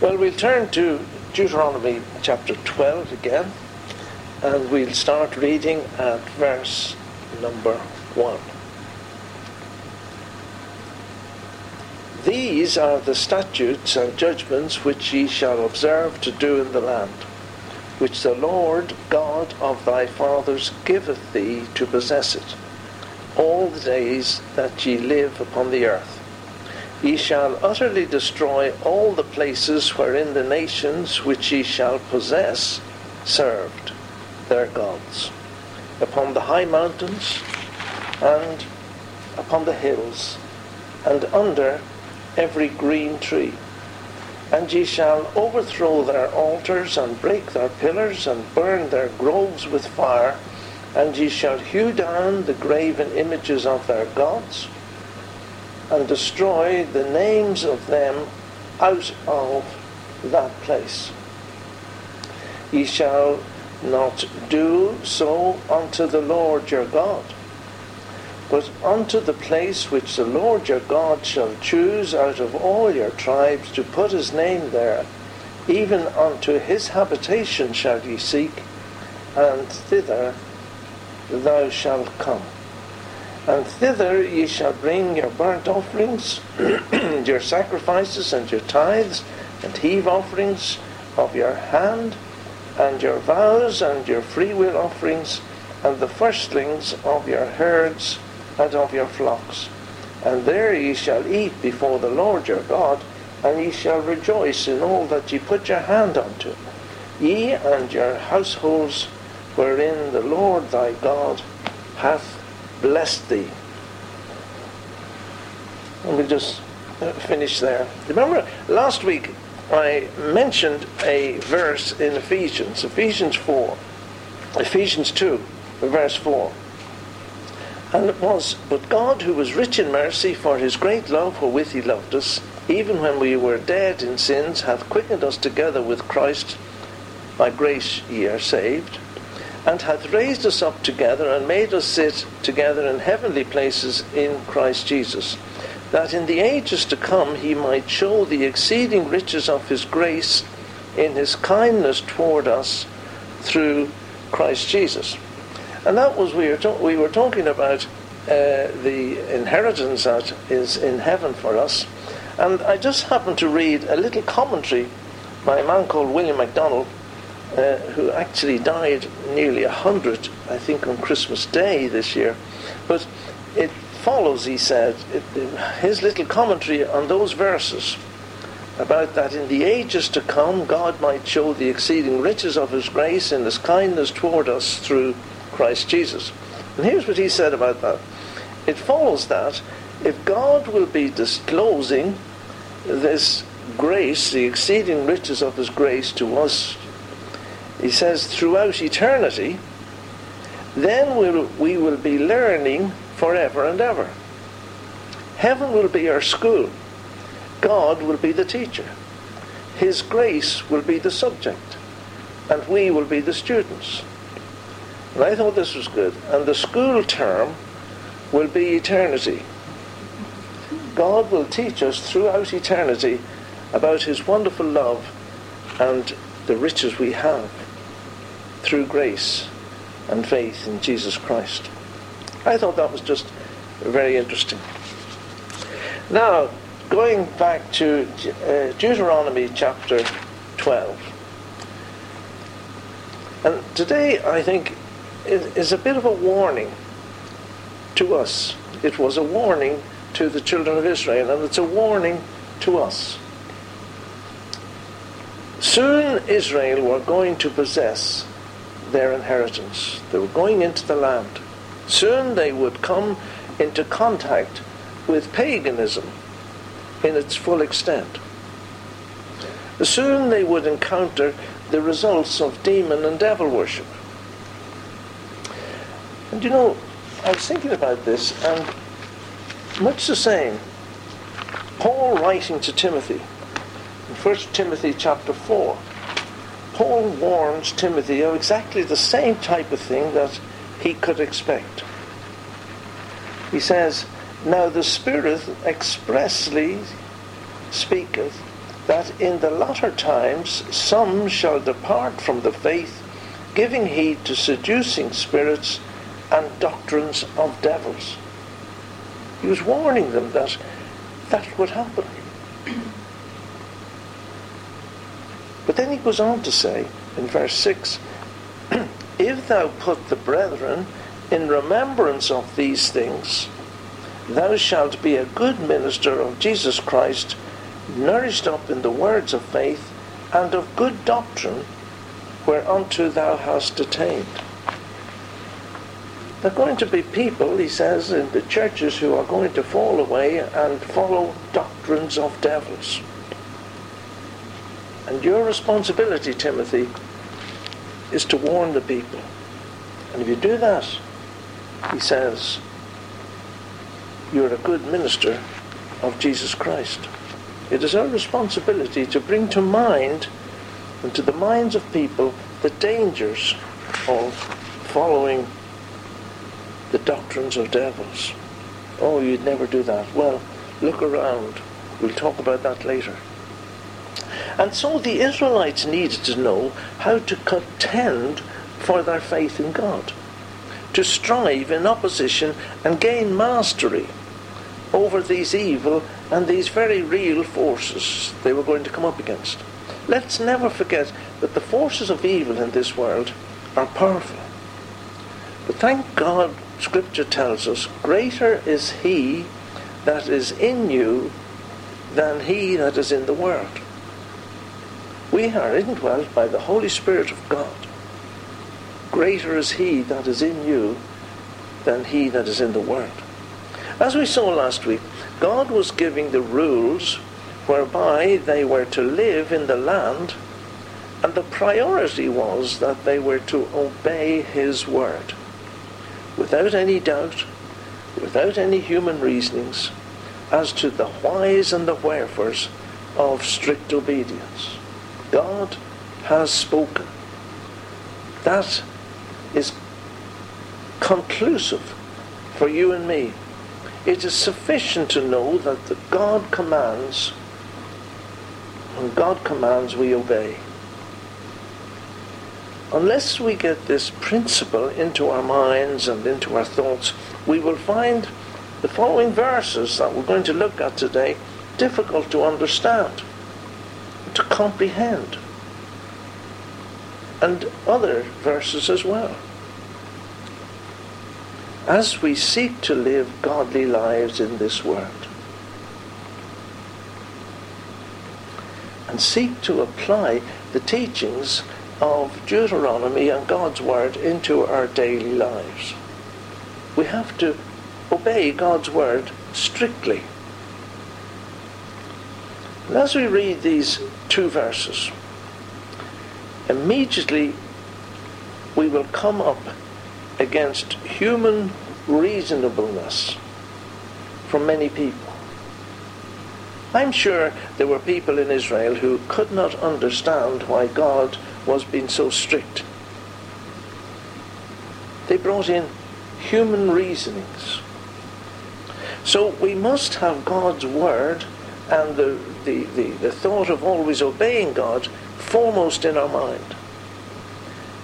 Well, we'll turn to Deuteronomy chapter 12 again, and we'll start reading at verse number 1. These are the statutes and judgments which ye shall observe to do in the land, which the Lord God of thy fathers giveth thee to possess it, all the days that ye live upon the earth. Ye shall utterly destroy all the places wherein the nations which ye shall possess served their gods, upon the high mountains and upon the hills, and under every green tree. And ye shall overthrow their altars, and break their pillars, and burn their groves with fire, and ye shall hew down the graven images of their gods, and destroy the names of them out of that place. Ye shall not do so unto the Lord your God but unto the place which the Lord your God shall choose out of all your tribes to put his name there, even unto his habitation shall ye seek, and thither thou shalt come. And thither ye shall bring your burnt offerings, your sacrifices, and your tithes, and heave offerings of your hand, and your vows, and your freewill offerings, and the firstlings of your herds, and of your flocks. And there ye shall eat before the Lord your God, and ye shall rejoice in all that ye put your hand unto, ye and your households wherein the Lord thy God hath blessed thee. And we'll just uh, finish there. Remember, last week I mentioned a verse in Ephesians, Ephesians 4, Ephesians 2, verse 4. And it was, But God, who was rich in mercy, for his great love wherewith he loved us, even when we were dead in sins, hath quickened us together with Christ. By grace ye are saved. And hath raised us up together, and made us sit together in heavenly places in Christ Jesus, that in the ages to come he might show the exceeding riches of his grace in his kindness toward us through Christ Jesus. And that was we were, to- we were talking about uh, the inheritance that is in heaven for us. And I just happened to read a little commentary by a man called William MacDonald, uh, who actually died nearly a hundred, I think, on Christmas Day this year. But it follows, he said, it, his little commentary on those verses about that in the ages to come God might show the exceeding riches of his grace and his kindness toward us through Christ Jesus. And here's what he said about that. It follows that if God will be disclosing this grace, the exceeding riches of his grace to us, he says throughout eternity, then we'll, we will be learning forever and ever. Heaven will be our school. God will be the teacher. His grace will be the subject. And we will be the students. And I thought this was good. And the school term will be eternity. God will teach us throughout eternity about His wonderful love and the riches we have through grace and faith in Jesus Christ. I thought that was just very interesting. Now, going back to uh, Deuteronomy chapter 12. And today, I think, is a bit of a warning to us. It was a warning to the children of Israel, and it's a warning to us. Soon Israel were going to possess their inheritance. They were going into the land. Soon they would come into contact with paganism in its full extent. Soon they would encounter the results of demon and devil worship. And you know, I was thinking about this, and much the same, Paul writing to Timothy, in 1 Timothy chapter 4, Paul warns Timothy of exactly the same type of thing that he could expect. He says, Now the Spirit expressly speaketh that in the latter times some shall depart from the faith, giving heed to seducing spirits and doctrines of devils. He was warning them that that would happen. But then he goes on to say in verse 6 If thou put the brethren in remembrance of these things, thou shalt be a good minister of Jesus Christ, nourished up in the words of faith and of good doctrine, whereunto thou hast attained. There are going to be people, he says, in the churches who are going to fall away and follow doctrines of devils. And your responsibility, Timothy, is to warn the people. And if you do that, he says, you're a good minister of Jesus Christ. It is our responsibility to bring to mind and to the minds of people the dangers of following the doctrines of devils. Oh, you'd never do that. Well, look around. We'll talk about that later. And so the Israelites needed to know how to contend for their faith in God, to strive in opposition and gain mastery over these evil and these very real forces they were going to come up against. Let's never forget that the forces of evil in this world are powerful. But thank God Scripture tells us, greater is he that is in you than he that is in the world. We are indwelt by the Holy Spirit of God. Greater is he that is in you than he that is in the world. As we saw last week, God was giving the rules whereby they were to live in the land, and the priority was that they were to obey his word without any doubt, without any human reasonings, as to the whys and the wherefores of strict obedience. God has spoken. That is conclusive for you and me. It is sufficient to know that the God commands, when God commands, we obey unless we get this principle into our minds and into our thoughts, we will find the following verses that we're going to look at today difficult to understand, comprehend, and other verses as well. As we seek to live godly lives in this world, and seek to apply the teachings of Deuteronomy and God's Word into our daily lives. We have to obey God's Word strictly. And as we read these two verses, immediately we will come up against human reasonableness from many people. I'm sure there were people in Israel who could not understand why God was being so strict. They brought in human reasonings. So we must have God's word and the, the, the, the thought of always obeying God foremost in our mind.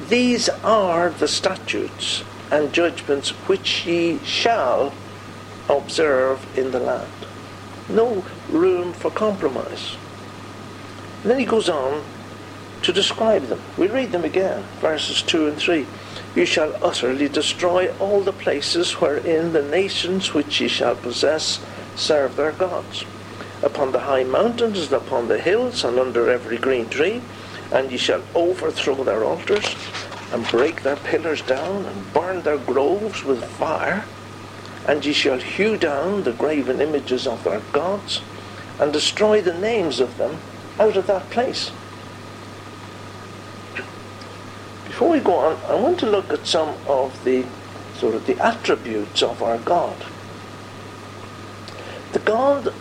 These are the statutes and judgments which ye shall observe in the land. No room for compromise. And then he goes on to describe them. We read them again, verses 2 and 3. You shall utterly destroy all the places wherein the nations which ye shall possess serve their gods. Upon the high mountains and upon the hills and under every green tree, and ye shall overthrow their altars, and break their pillars down, and burn their groves with fire, and ye shall hew down the graven images of their gods, and destroy the names of them out of that place. Before we go on, I want to look at some of the sort of the attributes of our God. The God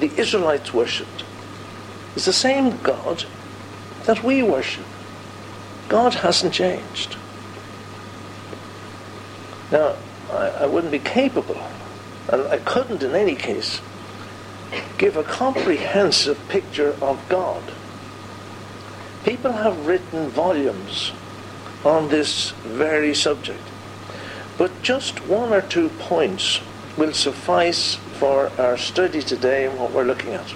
the Israelites worshipped is the same God that we worship. God hasn't changed. Now, I, I wouldn't be capable, and I couldn't in any case, give a comprehensive picture of God. People have written volumes on this very subject, but just one or two points will suffice for our study today and what we're looking at.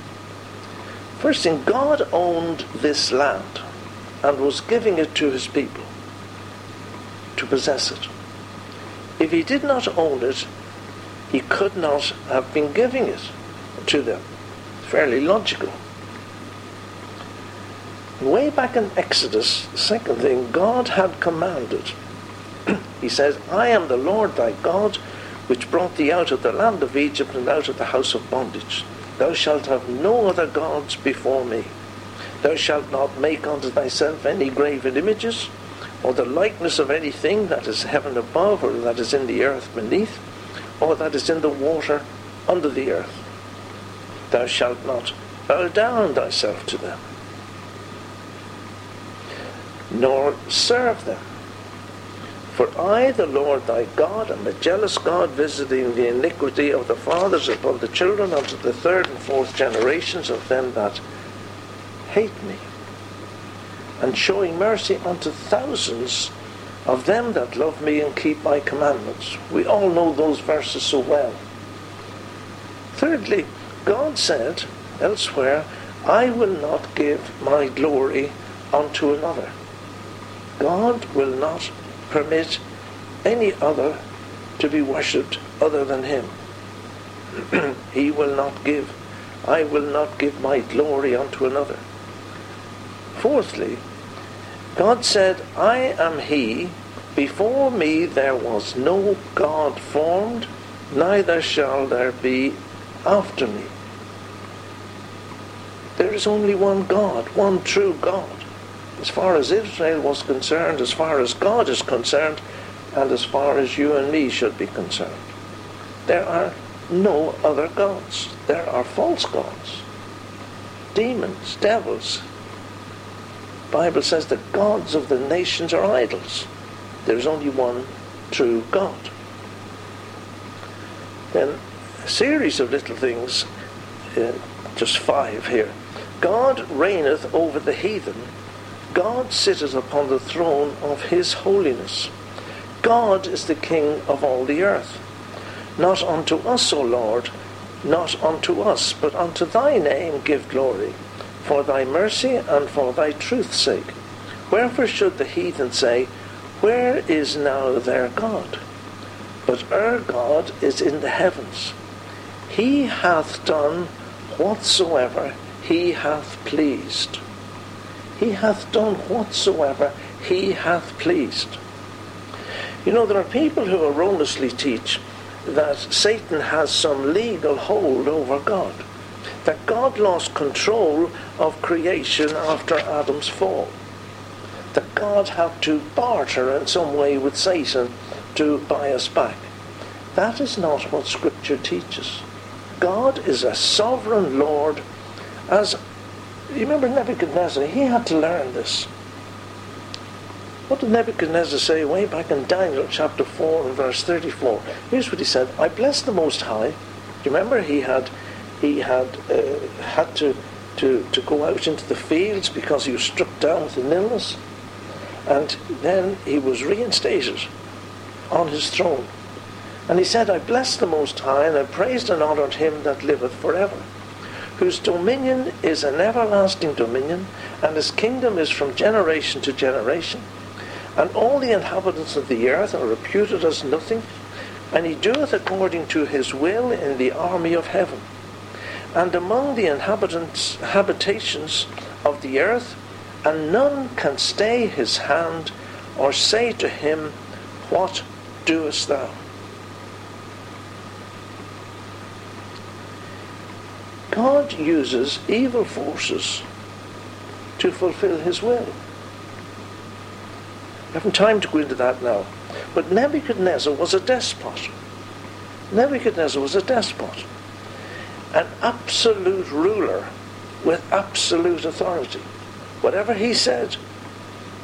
First thing, God owned this land and was giving it to his people to possess it. If he did not own it, he could not have been giving it to them. Fairly logical. Way back in Exodus, second thing, God had commanded. he says, I am the Lord thy God, which brought thee out of the land of Egypt and out of the house of bondage. Thou shalt have no other gods before me. Thou shalt not make unto thyself any graven images, or the likeness of anything that is heaven above, or that is in the earth beneath, or that is in the water under the earth. Thou shalt not bow down thyself to them, nor serve them. For I, the Lord thy God, am a jealous God, visiting the iniquity of the fathers upon the children unto the third and fourth generations of them that hate me, and showing mercy unto thousands of them that love me and keep my commandments. We all know those verses so well. Thirdly, God said elsewhere, I will not give my glory unto another. God will not permit any other to be worshipped other than him. he will not give, I will not give my glory unto another. Fourthly, God said, I am he, before me there was no God formed, neither shall there be after me. There is only one God, one true God. As far as Israel was concerned, as far as God is concerned, and as far as you and me should be concerned. There are no other gods. There are false gods. Demons, devils. The Bible says the gods of the nations are idols. There is only one true God. Then a series of little things, uh, just five here. God reigneth over the heathen. God sitteth upon the throne of his holiness. God is the King of all the earth. Not unto us, O Lord, not unto us, but unto thy name give glory, for thy mercy and for thy truth's sake. Wherefore should the heathen say, Where is now their God? But our God is in the heavens. He hath done whatsoever he hath pleased. He hath done whatsoever he hath pleased. You know, there are people who erroneously teach that Satan has some legal hold over God, that God lost control of creation after Adam's fall, that God had to barter in some way with Satan to buy us back. That is not what Scripture teaches. God is a sovereign Lord, as you remember Nebuchadnezzar, he had to learn this. What did Nebuchadnezzar say way back in Daniel chapter 4 and verse 34? Here's what he said I bless the Most High. Do you remember he had he had uh, had to, to, to go out into the fields because he was struck down with an illness? And then he was reinstated on his throne. And he said, I bless the Most High, and I praised and honoured him that liveth forever, whose dominion is an everlasting dominion, and his kingdom is from generation to generation and all the inhabitants of the earth are reputed as nothing, and he doeth according to his will in the army of heaven. And among the inhabitants habitations of the earth, and none can stay his hand or say to him, What doest thou? God uses evil forces to fulfill his will. I haven't time to go into that now. But Nebuchadnezzar was a despot. Nebuchadnezzar was a despot. An absolute ruler with absolute authority. Whatever he said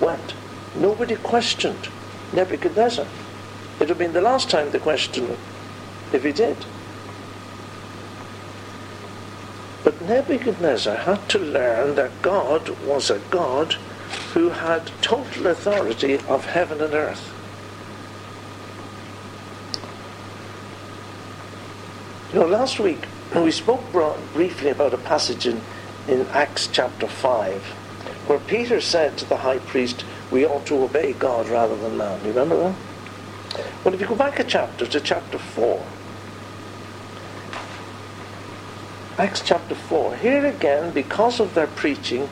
went. Nobody questioned Nebuchadnezzar. It would have been the last time they questioned him if he did. Nebuchadnezzar had to learn that God was a God who had total authority of heaven and earth. You know, last week we spoke briefly about a passage in, in Acts chapter 5 where Peter said to the high priest, We ought to obey God rather than man. You remember that? Well, if you go back a chapter to chapter 4, Acts chapter 4, here again, because of their preaching,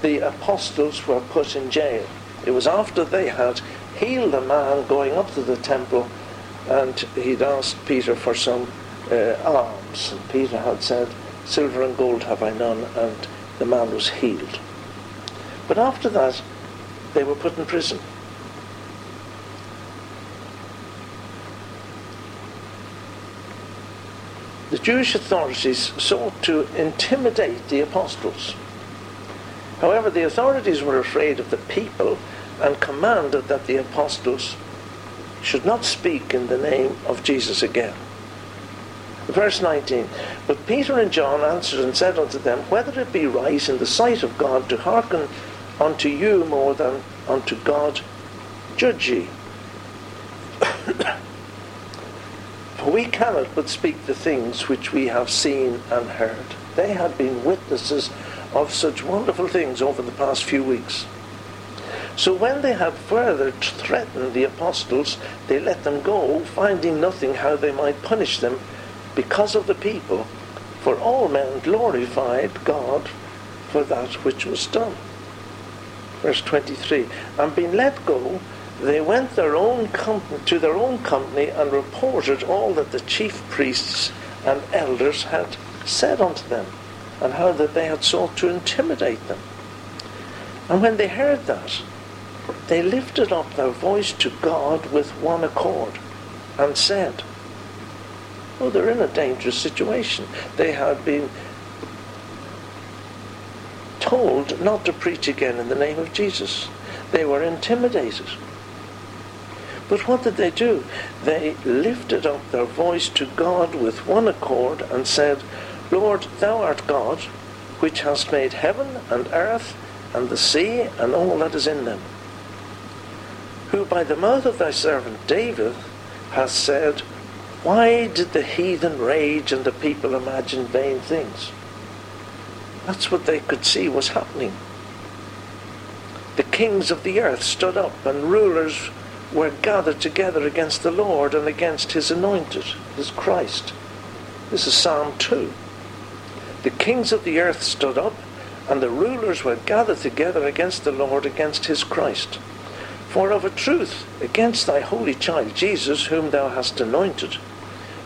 the apostles were put in jail. It was after they had healed a man going up to the temple and he'd asked Peter for some uh, alms. And Peter had said, Silver and gold have I none, and the man was healed. But after that, they were put in prison. Jewish authorities sought to intimidate the apostles. However, the authorities were afraid of the people and commanded that the apostles should not speak in the name of Jesus again. Verse 19 But Peter and John answered and said unto them, Whether it be right in the sight of God to hearken unto you more than unto God, judge ye. We cannot but speak the things which we have seen and heard. They had been witnesses of such wonderful things over the past few weeks. So when they had further threatened the apostles, they let them go, finding nothing how they might punish them because of the people. For all men glorified God for that which was done. Verse 23 And being let go, they went their own to their own company and reported all that the chief priests and elders had said unto them and how that they had sought to intimidate them. And when they heard that, they lifted up their voice to God with one accord and said, Oh, they're in a dangerous situation. They had been told not to preach again in the name of Jesus. They were intimidated. But what did they do? They lifted up their voice to God with one accord and said, Lord, thou art God, which hast made heaven and earth and the sea and all that is in them, who by the mouth of thy servant David hast said, Why did the heathen rage and the people imagine vain things? That's what they could see was happening. The kings of the earth stood up, and rulers were gathered together against the Lord and against his anointed, his Christ. This is Psalm 2. The kings of the earth stood up, and the rulers were gathered together against the Lord, against his Christ. For of a truth, against thy holy child Jesus, whom thou hast anointed,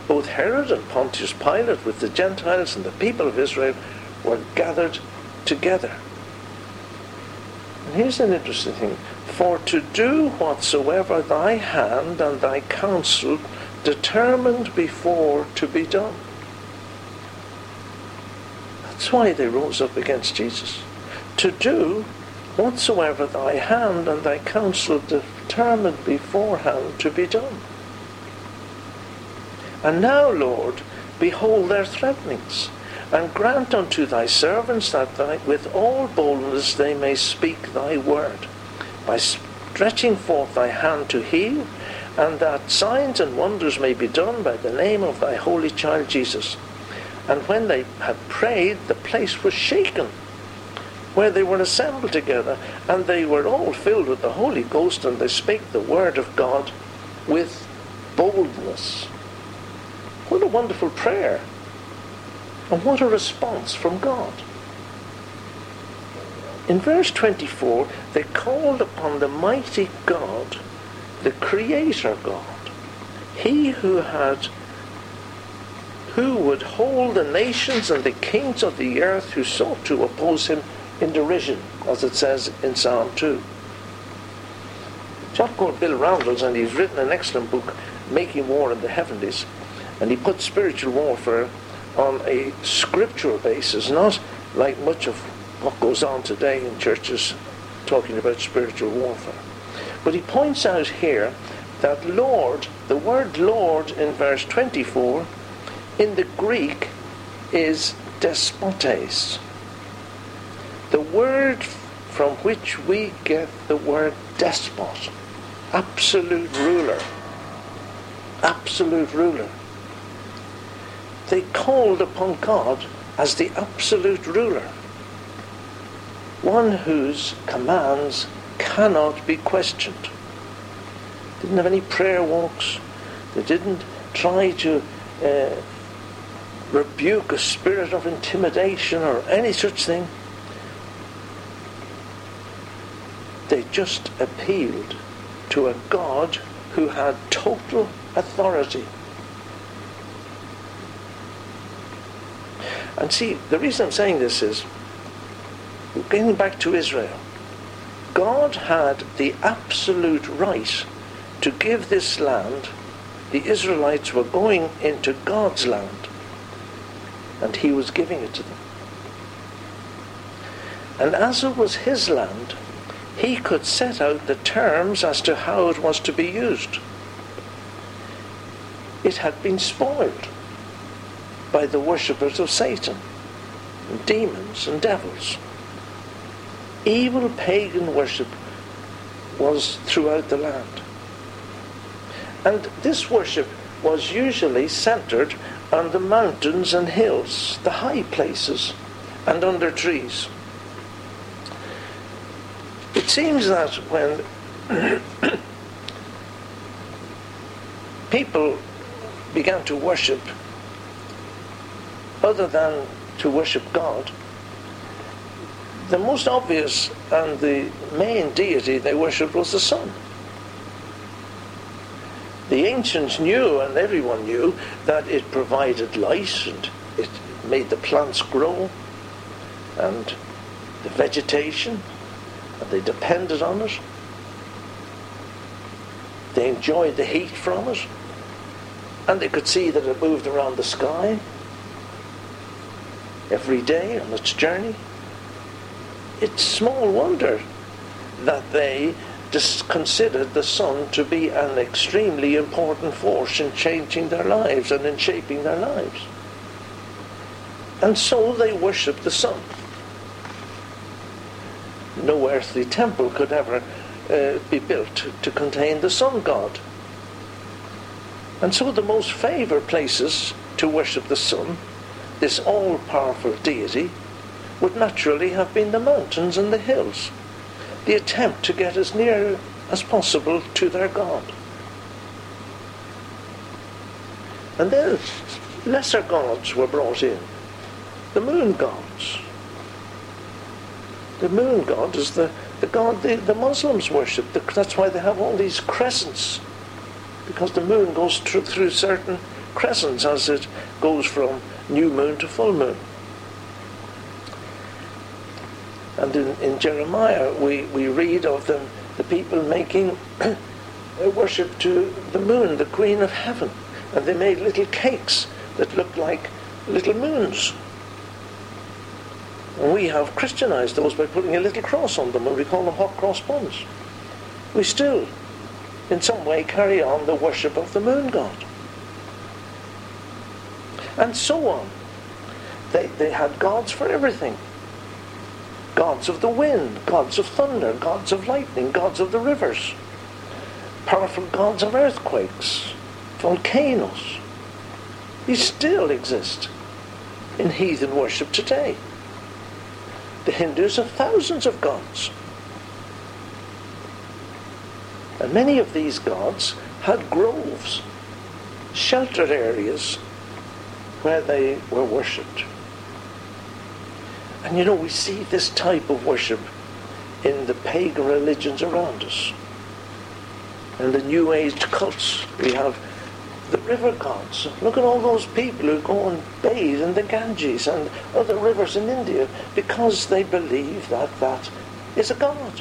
both Herod and Pontius Pilate, with the Gentiles and the people of Israel, were gathered together. And here's an interesting thing. For to do whatsoever thy hand and thy counsel determined before to be done. That's why they rose up against Jesus. To do whatsoever thy hand and thy counsel determined beforehand to be done. And now, Lord, behold their threatenings, and grant unto thy servants that thy, with all boldness they may speak thy word, by stretching forth thy hand to heal, and that signs and wonders may be done by the name of thy holy child Jesus. And when they had prayed, the place was shaken where they were assembled together, and they were all filled with the Holy Ghost, and they spake the word of God with boldness. What a wonderful prayer! And what a response from God. In verse 24, they called upon the mighty God, the Creator God, He who had who would hold the nations and the kings of the earth who sought to oppose him in derision, as it says in Psalm 2. A chap called Bill Randles, and he's written an excellent book, Making War in the Heavenlies, and he puts spiritual warfare on a scriptural basis, not like much of what goes on today in churches talking about spiritual warfare. But he points out here that Lord, the word Lord in verse 24, in the Greek is despotes. The word from which we get the word despot, absolute ruler. Absolute ruler. They called upon God as the absolute ruler, one whose commands cannot be questioned. Didn't have any prayer walks. They didn't try to uh, rebuke a spirit of intimidation or any such thing. They just appealed to a God who had total authority. And see, the reason I'm saying this is, getting back to Israel, God had the absolute right to give this land. The Israelites were going into God's land, and He was giving it to them. And as it was His land, He could set out the terms as to how it was to be used. It had been spoiled by the worshippers of Satan, and demons and devils. Evil pagan worship was throughout the land. And this worship was usually centered on the mountains and hills, the high places, and under trees. It seems that when people began to worship other than to worship God, the most obvious and the main deity they worshipped was the sun. The ancients knew, and everyone knew, that it provided light and it made the plants grow and the vegetation, and they depended on it. They enjoyed the heat from it, and they could see that it moved around the sky every day on its journey. It's small wonder that they considered the sun to be an extremely important force in changing their lives and in shaping their lives. And so they worshipped the sun. No earthly temple could ever uh, be built to contain the sun god. And so the most favoured places to worship the sun this all powerful deity would naturally have been the mountains and the hills, the attempt to get as near as possible to their God. And then lesser gods were brought in, the moon gods. The moon god is the, the god the, the Muslims worship. The, that's why they have all these crescents, because the moon goes through, through certain crescents as it goes from new moon to full moon. And in, in Jeremiah, we, we read of them, the people making worship to the moon, the queen of heaven. And they made little cakes that looked like little moons. And we have Christianized those by putting a little cross on them, and we call them hot cross buns. We still, in some way, carry on the worship of the moon god and so on. They, they had gods for everything gods of the wind, gods of thunder, gods of lightning, gods of the rivers, powerful gods of earthquakes, volcanoes. These still exist in heathen worship today. The Hindus have thousands of gods. And many of these gods had groves, sheltered areas where they were worshipped. And you know, we see this type of worship in the pagan religions around us. In the New Age cults, we have the river gods. Look at all those people who go and bathe in the Ganges and other rivers in India because they believe that that is a god.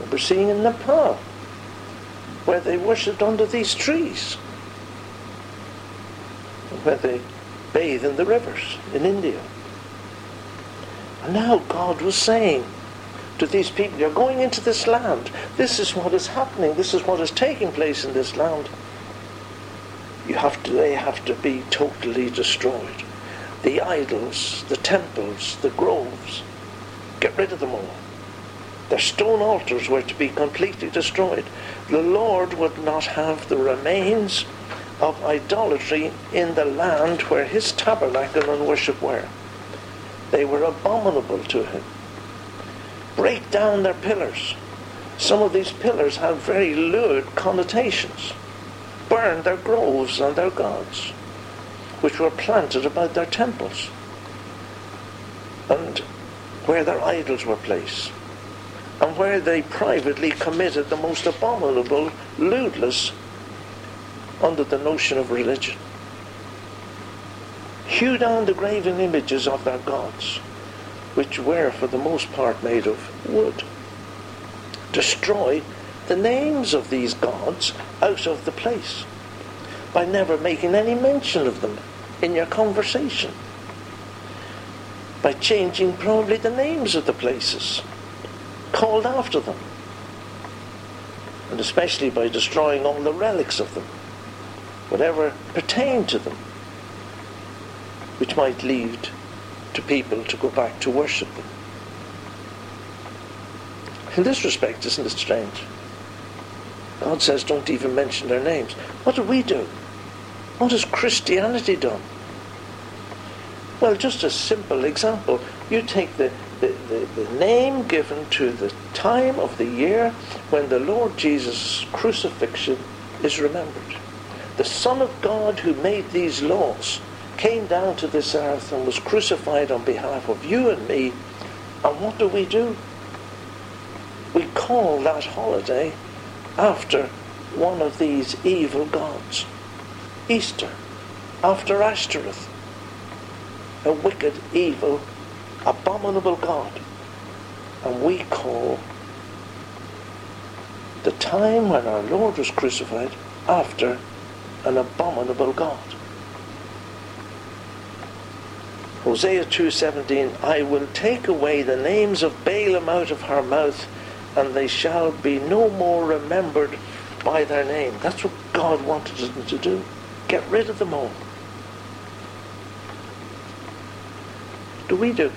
And we're seeing in Nepal where they worshipped under these trees where they bathe in the rivers in India. And now God was saying to these people, You're going into this land. This is what is happening. This is what is taking place in this land. You have to, they have to be totally destroyed. The idols, the temples, the groves, get rid of them all. Their stone altars were to be completely destroyed. The Lord would not have the remains of idolatry in the land where his tabernacle and worship were. They were abominable to him. Break down their pillars. Some of these pillars had very lurid connotations. Burn their groves and their gods, which were planted about their temples, and where their idols were placed, and where they privately committed the most abominable, lewdness under the notion of religion. Hew down the graven images of their gods, which were for the most part made of wood. Destroy the names of these gods out of the place by never making any mention of them in your conversation. By changing probably the names of the places called after them. And especially by destroying all the relics of them whatever pertained to them, which might lead to people to go back to worship them. In this respect, isn't it strange? God says, don't even mention their names. What do we do? What has Christianity done? Well, just a simple example. You take the, the, the, the, name given to the time of the year when the Lord Jesus' crucifixion is remembered the Son of God who made these laws came down to this earth and was crucified on behalf of you and me. And what do we do? We call that holiday after one of these evil gods. Easter, after Ashtoreth, a wicked, evil, abominable god. And we call the time when our Lord was crucified after an abominable God. Hosea 2:17 I will take away the names of Baalim out of her mouth and they shall be no more remembered by their name. That's what God wanted them to do. Get rid of them all. Do we do?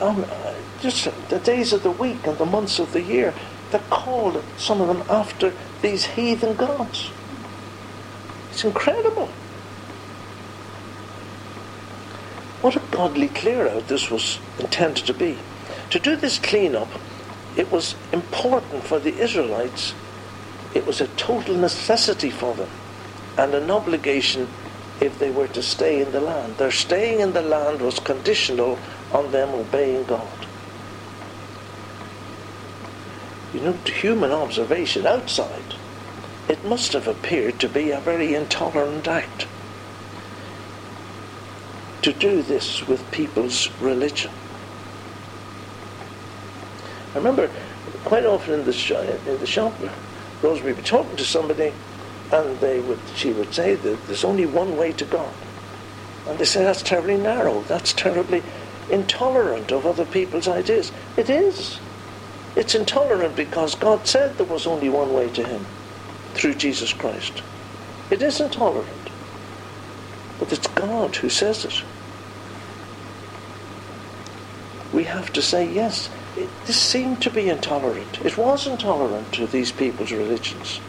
Um, just the days of the week and the months of the year, they're called, some of them, after these heathen gods. It's incredible. What a godly clear out this was intended to be. To do this clean-up, it was important for the Israelites. It was a total necessity for them and an obligation if they were to stay in the land. Their staying in the land was conditional on them obeying God. You know, to human observation outside, it must have appeared to be a very intolerant act to do this with people's religion. I remember quite often in the, sh- in the shop, Rosemary would be talking to somebody, and they would, she would say that there's only one way to God. And they say that's terribly narrow, that's terribly intolerant of other people's ideas. It is. It's intolerant because God said there was only one way to Him through Jesus Christ. It is intolerant, but it's God who says it. We have to say, yes, it, this seemed to be intolerant. It was intolerant to these people's religions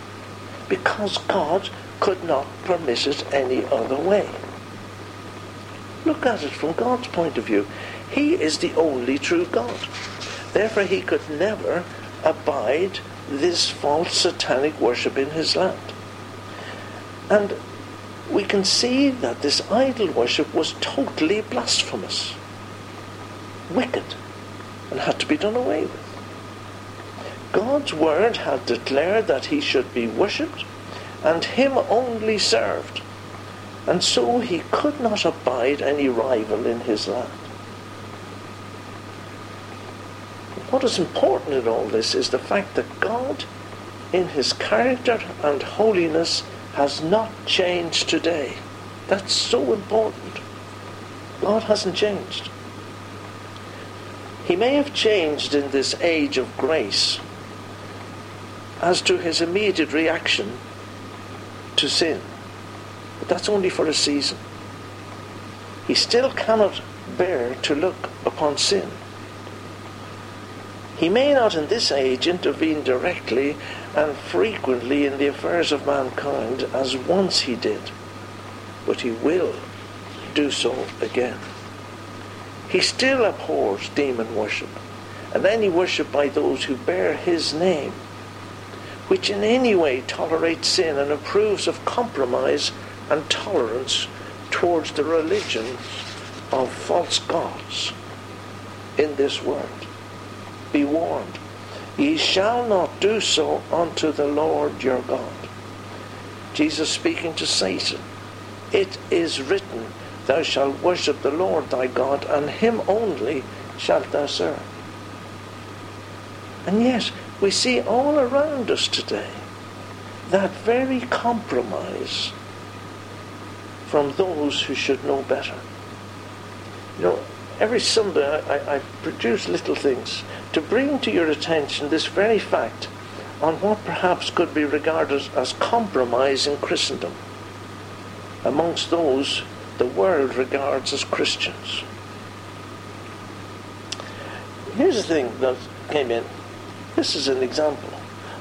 because God could not permit it any other way. Look at it from God's point of view. He is the only true God. Therefore, he could never abide this false satanic worship in his land. And we can see that this idol worship was totally blasphemous, wicked, and had to be done away with. God's word had declared that he should be worshipped and him only served, and so he could not abide any rival in his land. What is important in all this is the fact that God, in his character and holiness, has not changed today. That's so important. God hasn't changed. He may have changed in this age of grace as to his immediate reaction to sin. But that's only for a season. He still cannot bear to look upon sin. He may not in this age intervene directly and frequently in the affairs of mankind as once he did, but he will do so again. He still abhors demon worship and any worship by those who bear his name, which in any way tolerates sin and approves of compromise and tolerance towards the religions of false gods in this world. Be warned, ye shall not do so unto the Lord your God. Jesus speaking to Satan, it is written, Thou shalt worship the Lord thy God, and him only shalt thou serve. And yet, we see all around us today that very compromise from those who should know better. You know, every Sunday I, I, produce little things to bring to your attention this very fact on what perhaps could be regarded as compromise in Christendom amongst those the world regards as Christians. Here's the thing that came in. This is an example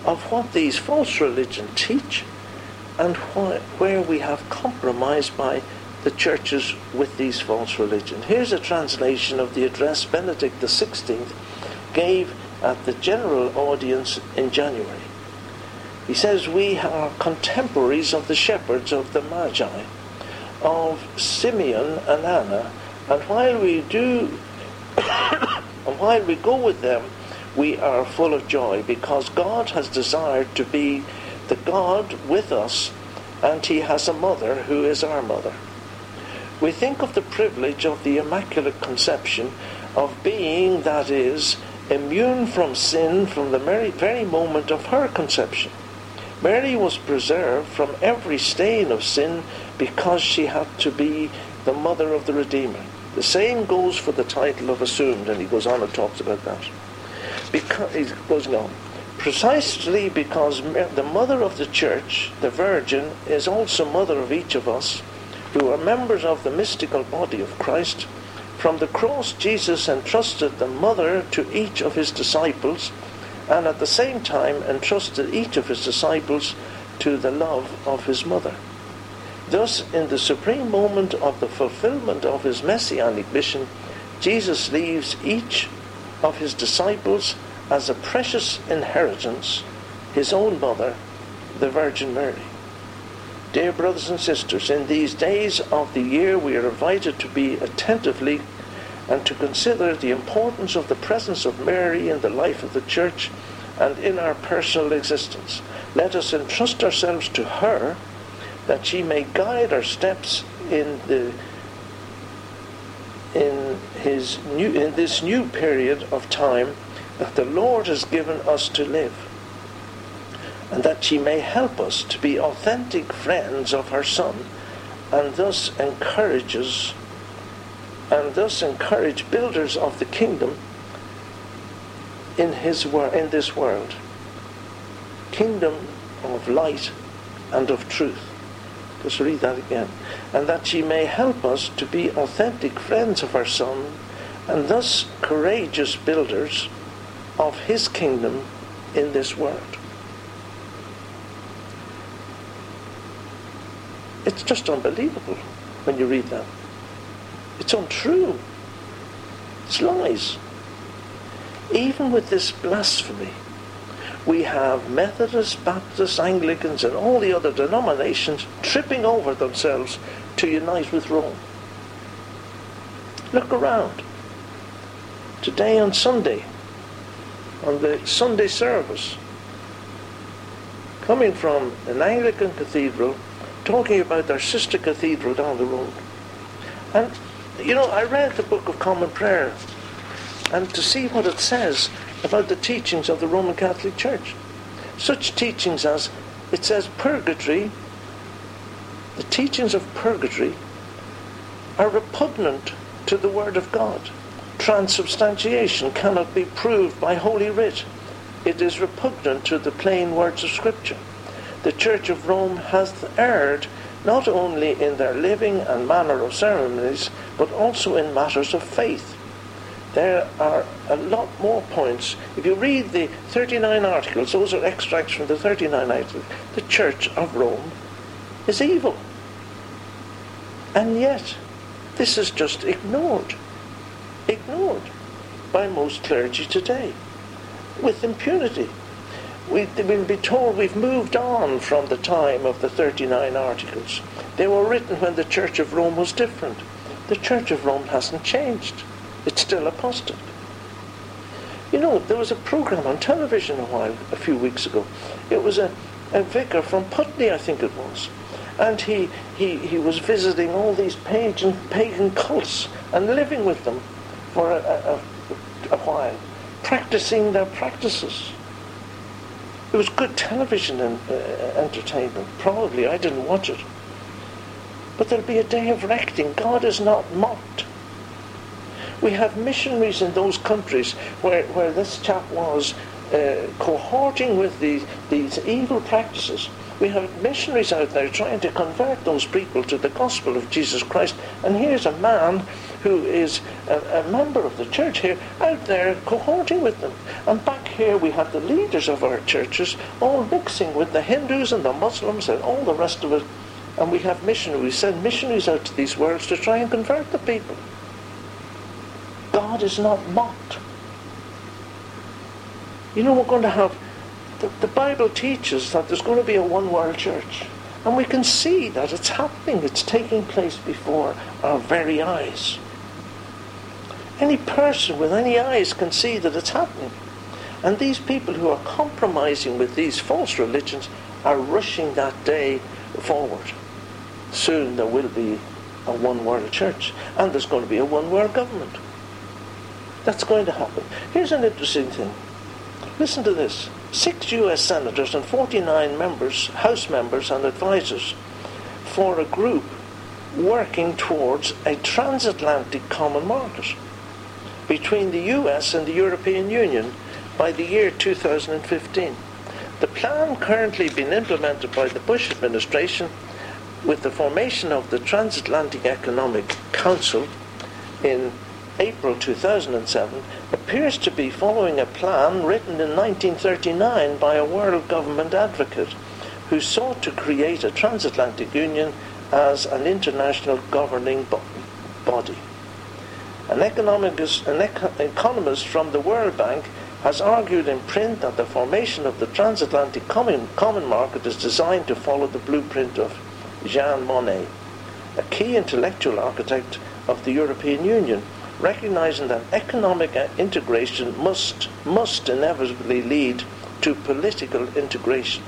of what these false religions teach and where we have compromised by the churches with these false religions. Here's a translation of the address Benedict XVI gave at the general audience in January. He says, We are contemporaries of the shepherds of the Magi, of Simeon and Anna, and while we do, and while we go with them, we are full of joy because God has desired to be the God with us, and He has a mother who is our mother. We think of the privilege of the Immaculate Conception of being, that is, immune from sin from the very, very moment of her conception. Mary was preserved from every stain of sin because she had to be the mother of the Redeemer. The same goes for the title of assumed, and he goes on and talks about that. Because, he goes on. Precisely because the mother of the church, the Virgin, is also mother of each of us who are members of the mystical body of Christ. From the cross, Jesus entrusted the mother to each of his disciples and at the same time entrusted each of his disciples to the love of his mother. Thus, in the supreme moment of the fulfillment of his messianic mission, Jesus leaves each of his disciples as a precious inheritance his own mother, the Virgin Mary. Dear brothers and sisters, in these days of the year we are invited to be attentively and to consider the importance of the presence of Mary in the life of the Church and in our personal existence. Let us entrust ourselves to her that she may guide our steps in the in his new in this new period of time that the Lord has given us to live, and that she may help us to be authentic friends of her Son, and thus encourages and thus encourage builders of the kingdom in his wor- in this world. Kingdom of light and of truth. Let's read that again. And that she may help us to be authentic friends of our Son, and thus courageous builders of his kingdom in this world. It's just unbelievable when you read that. It's untrue. It's lies. Even with this blasphemy, we have Methodists, Baptists, Anglicans, and all the other denominations tripping over themselves to unite with Rome. Look around. Today on Sunday, on the Sunday service, coming from an Anglican cathedral, talking about their sister cathedral down the road. And, you know, I read the Book of Common Prayer, and to see what it says about the teachings of the Roman Catholic Church. Such teachings as, it says, purgatory, the teachings of purgatory are repugnant to the Word of God transubstantiation cannot be proved by Holy Writ. It is repugnant to the plain words of Scripture. The Church of Rome hath erred not only in their living and manner of ceremonies, but also in matters of faith. There are a lot more points. If you read the 39 articles, those are extracts from the 39 articles, the Church of Rome is evil. And yet, this is just ignored. Ignored by most clergy today with impunity. We will be told we've moved on from the time of the 39 articles. They were written when the Church of Rome was different. The Church of Rome hasn't changed. It's still apostate. You know, there was a program on television a while, a few weeks ago. It was a, a vicar from Putney, I think it was. And he, he, he was visiting all these pagan, pagan cults and living with them for a, a, a while, practicing their practices. It was good television and, uh, entertainment. Probably I didn't watch it. But there'll be a day of reckoning. God is not mocked. We have missionaries in those countries where, where this chap was uh, cohorting with these, these evil practices. We have missionaries out there trying to convert those people to the gospel of Jesus Christ. And here's a man who is a, a, member of the church here out there cohorting with them. And back here we have the leaders of our churches all mixing with the Hindus and the Muslims and all the rest of it. And we have missionaries, send missionaries out to these worlds to try and convert the people. God is not mocked. You know, we're going to have, the, the Bible teaches that there's going to be a one world church. And we can see that it's happening, it's taking place before our very eyes. Any person with any eyes can see that it's happening. And these people who are compromising with these false religions are rushing that day forward. Soon there will be a one world church, and there's going to be a one world government. That's going to happen. Here's an interesting thing. Listen to this. Six US senators and 49 members, House members and advisors for a group working towards a transatlantic common market between the US and the European Union by the year 2015. The plan currently being implemented by the Bush administration with the formation of the Transatlantic Economic Council in April 2007 appears to be following a plan written in 1939 by a world government advocate who sought to create a transatlantic union as an international governing bo- body. An, economist, an eco- economist from the World Bank has argued in print that the formation of the transatlantic common, common market is designed to follow the blueprint of Jean Monnet, a key intellectual architect of the European Union, recognizing that economic uh, integration must, must inevitably lead to political integration.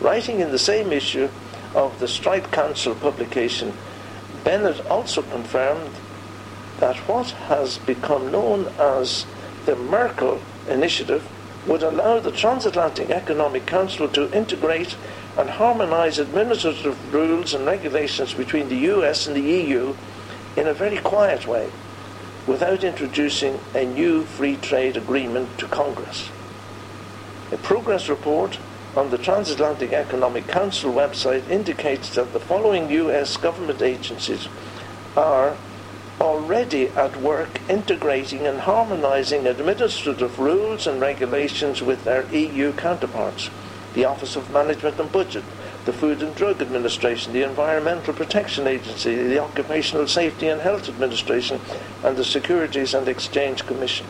Writing in the same issue of the Streit Council publication, Bennett also confirmed that what has become known as the Merkel Initiative would allow the Transatlantic Economic Council to integrate and harmonize administrative rules and regulations between the US and the EU in a very quiet way without introducing a new free trade agreement to Congress. A progress report on the Transatlantic Economic Council website indicates that the following US government agencies are already at work integrating and harmonizing administrative rules and regulations with their EU counterparts. The Office of Management and Budget, the Food and Drug Administration, the Environmental Protection Agency, the Occupational Safety and Health Administration, and the Securities and Exchange Commission.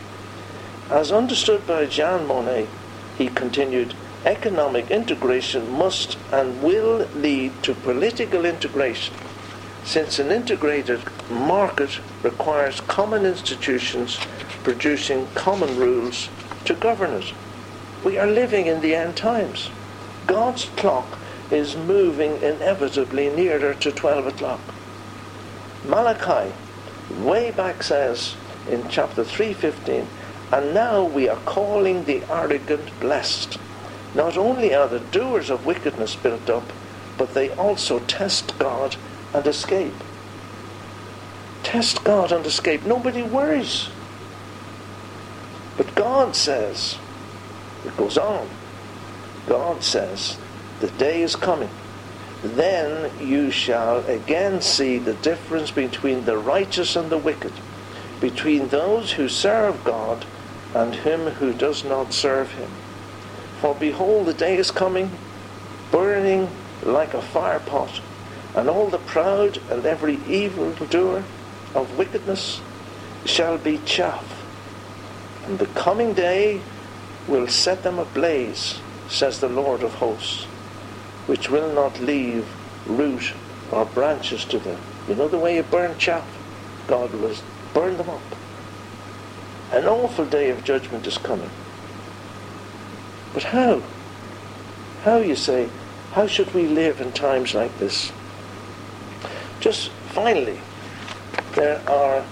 As understood by Jean Monnet, he continued, economic integration must and will lead to political integration since an integrated market requires common institutions producing common rules to govern it. We are living in the end times. God's clock is moving inevitably nearer to 12 o'clock. Malachi way back says in chapter 3:15, and now we are calling the arrogant blessed. Not only are the doers of wickedness built up, but they also test God and escape. Test God and escape. Nobody worries. But God says, it goes on, God says, the day is coming then you shall again see the difference between the righteous and the wicked, between those who serve God and him who does not serve him. For behold, the day is coming, burning like a fire pot, and all the proud and every evil doer of wickedness shall be chaff. And the coming day will set them ablaze, says the Lord of hosts, which will not leave root or branches to them. You know the way you burn chaff? God will burn them up. An awful day of judgment is coming. But how? How, you say, how should we live in times like this? Just finally, there are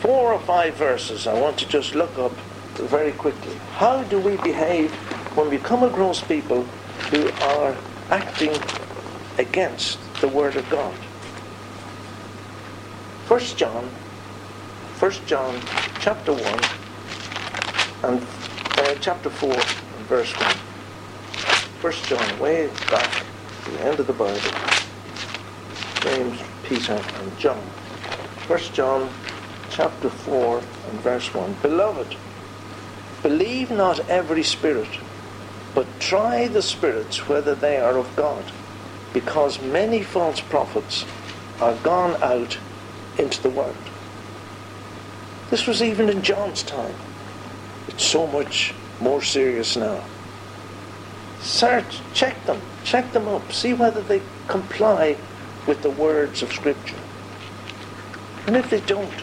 four or five verses I want to just look up very quickly. How do we behave when we come across people who are acting against the Word of God? First John, First John, chapter one, and uh, chapter four, verse one. First John, way back the end of the Bible. James, Peter, and John. First John, chapter four, and verse one. Beloved, believe not every spirit, but try the spirits whether they are of God, because many false prophets are gone out into the world. This was even in John's time. It's so much more serious now. Search, check them, check them up, see whether they comply with the words of Scripture. And if they don't,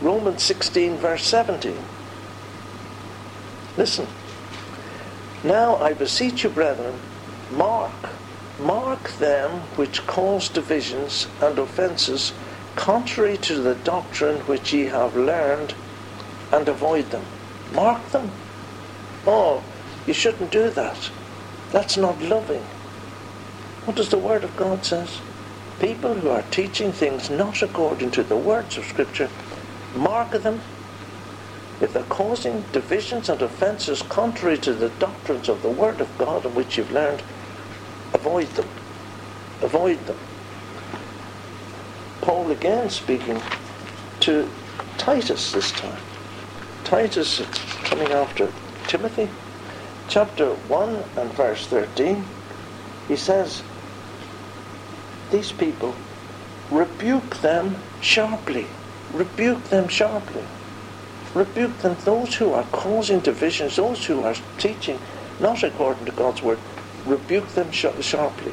Romans 16, verse 17. Listen. Now I beseech you, brethren, mark, mark them which cause divisions and offences contrary to the doctrine which ye have learned, and avoid them. Mark them. Oh, you shouldn't do that. That's not loving. What does the Word of God says? People who are teaching things not according to the words of Scripture, mark them. If they're causing divisions and offences contrary to the doctrines of the Word of God in which you've learned, avoid them. Avoid them. Paul again speaking to Titus this time. Titus coming after Timothy, chapter 1 and verse 13, he says, These people, rebuke them sharply. Rebuke them sharply. Rebuke them, those who are causing divisions, those who are teaching not according to God's word, rebuke them sh- sharply.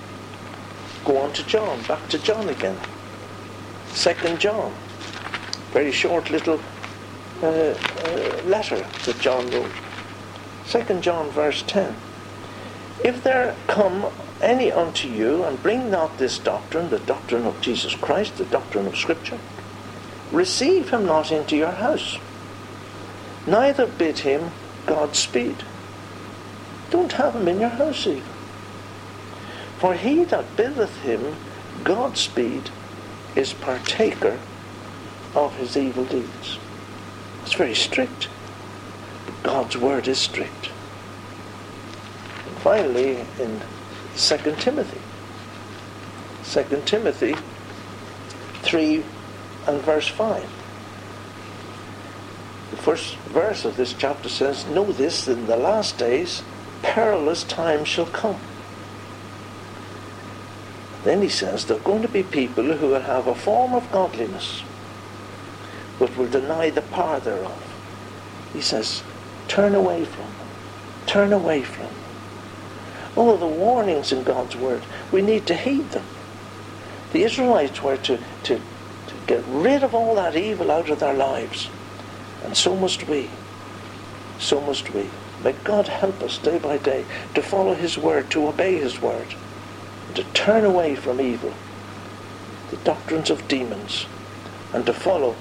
Go on to John, back to John again. Second John, very short little uh, uh, letter that John wrote. Second John verse 10. If there come any unto you and bring not this doctrine, the doctrine of Jesus Christ, the doctrine of Scripture, receive him not into your house, neither bid him Godspeed. Don't have him in your house even. For he that biddeth him Godspeed is partaker of his evil deeds. It's very strict. God's word is strict. And finally, in 2 Timothy, 2 Timothy 3 and verse 5. The first verse of this chapter says, Know this, in the last days perilous times shall come. Then he says there are going to be people who will have a form of godliness, but will deny the power thereof. He says, turn away from them. Turn away from them. Oh, the warnings in God's word, we need to heed them. The Israelites were to, to, to get rid of all that evil out of their lives. And so must we. So must we. May God help us day by day to follow His word, to obey His word to turn away from evil, the doctrines of demons, and to follow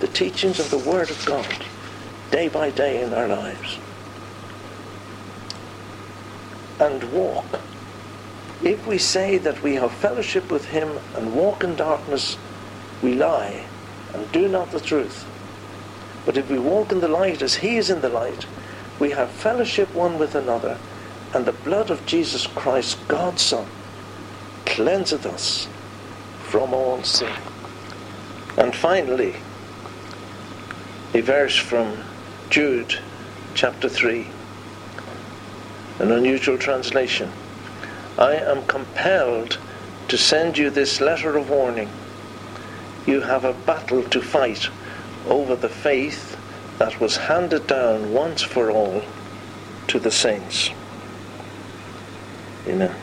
the teachings of the Word of God day by day in our lives. And walk. If we say that we have fellowship with Him and walk in darkness, we lie and do not the truth. But if we walk in the light as He is in the light, we have fellowship one with another, and the blood of Jesus Christ, God's Son, cleanseth us from all sin. And finally, a verse from Jude chapter 3, an unusual translation. I am compelled to send you this letter of warning. You have a battle to fight over the faith that was handed down once for all to the saints. Amen.